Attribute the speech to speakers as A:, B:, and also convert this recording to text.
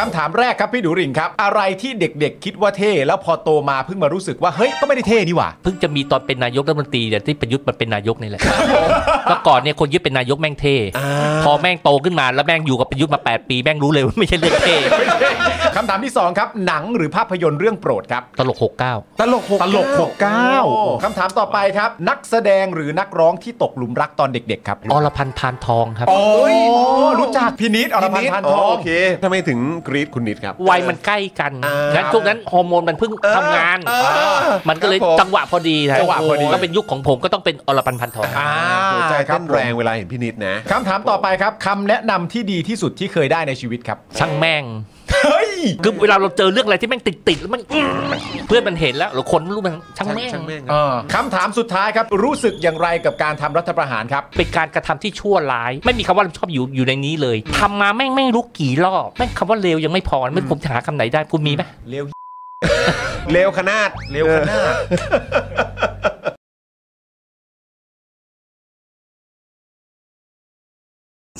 A: คำถามแรกครับพี่ดูริงครับ อะไรที่เด็กๆ คิดว่าเท่ แล้วพอโตมาเพิ่งมารู้สึกว่าเฮ้ยก็ไม่ได้เท่นี่หว่า
B: เพิ่งจะมีตอนเป็นนายกรัฐมนตรีเนี่ยที่ประยุทธ์มาเป็นนายกนี่แหละเมื่อก่อนเนี่ยคนยึดเป็นนายกแม่งเท่ พอแม่งโตขึ้นมาแล้วแม่งอยู่กับประยุทธ์มา 8 ปีแม่งรู้เลยว่าไม่ใช่เรื่องเท่
A: คำถามที่ 2 ครับ หนังหรือภาพยนตร์เรื่องโปรดครับ
B: ตลก 69
C: ตลกหก
A: ตลก69คำถามต่อไปครับ นักแสดงหรือนักร้องที่ตกหลุมรักตอนเด็กๆครับ
B: อรพันธ์พานทองครับ
A: โอ้ยรู้จักพี่นิดอรพันธ์พันทอง
C: โอเคทำไมถึงกรีดคุณนิดครับ
B: วัยมันใกล้กัน
C: อ่างั้
B: งั้นช่วงนั้นฮอร์โมนมันเพิ่งทำงาน
C: เออ
B: มันก็เลย
C: ครับผม
B: จังหวะพอดีนะ
A: จังหวะพอดี
B: ก็เป็นยุคของผมก็ต้องเป็นอรพันธ์พันทอง
A: อ่า
C: หัวใจ
A: ครั
C: เต้
A: บ
C: น
A: ผม
C: แรงเวลาเห็นพี่นิดนะ
A: คำถามต่อไปครับคำแนะนำที่ดีที่สุดที่เคยได้ในชีวิตครับ
B: ช่างแม่ง
A: เฮ้ย
B: คือเวลาเราเจอเรื่องอะไรที่แม่งติดติดๆแล้วมันอื้อเพื่อนมันเห็นแล้วหรือคนไม่รู้มันช่างแม่ง
C: ช่างแม่ง
A: เออคำถามสุดท้ายครับ รู้สึกอย่างไรกับการทำรัฐประหารครับ
B: เป็นการกระทำที่ชั่วร้าย ไม่มีคำว่าชอบอยู่อยู่ในนี้เลยทำมาแม่งแม่งรู้กี่รอบแม่งคำว่าเลวยังไม่พอไม่ผมจะหาคำไหนได้คุณมีไหม
A: เร็ว
C: เร็วขนาด
A: เร็วขนาด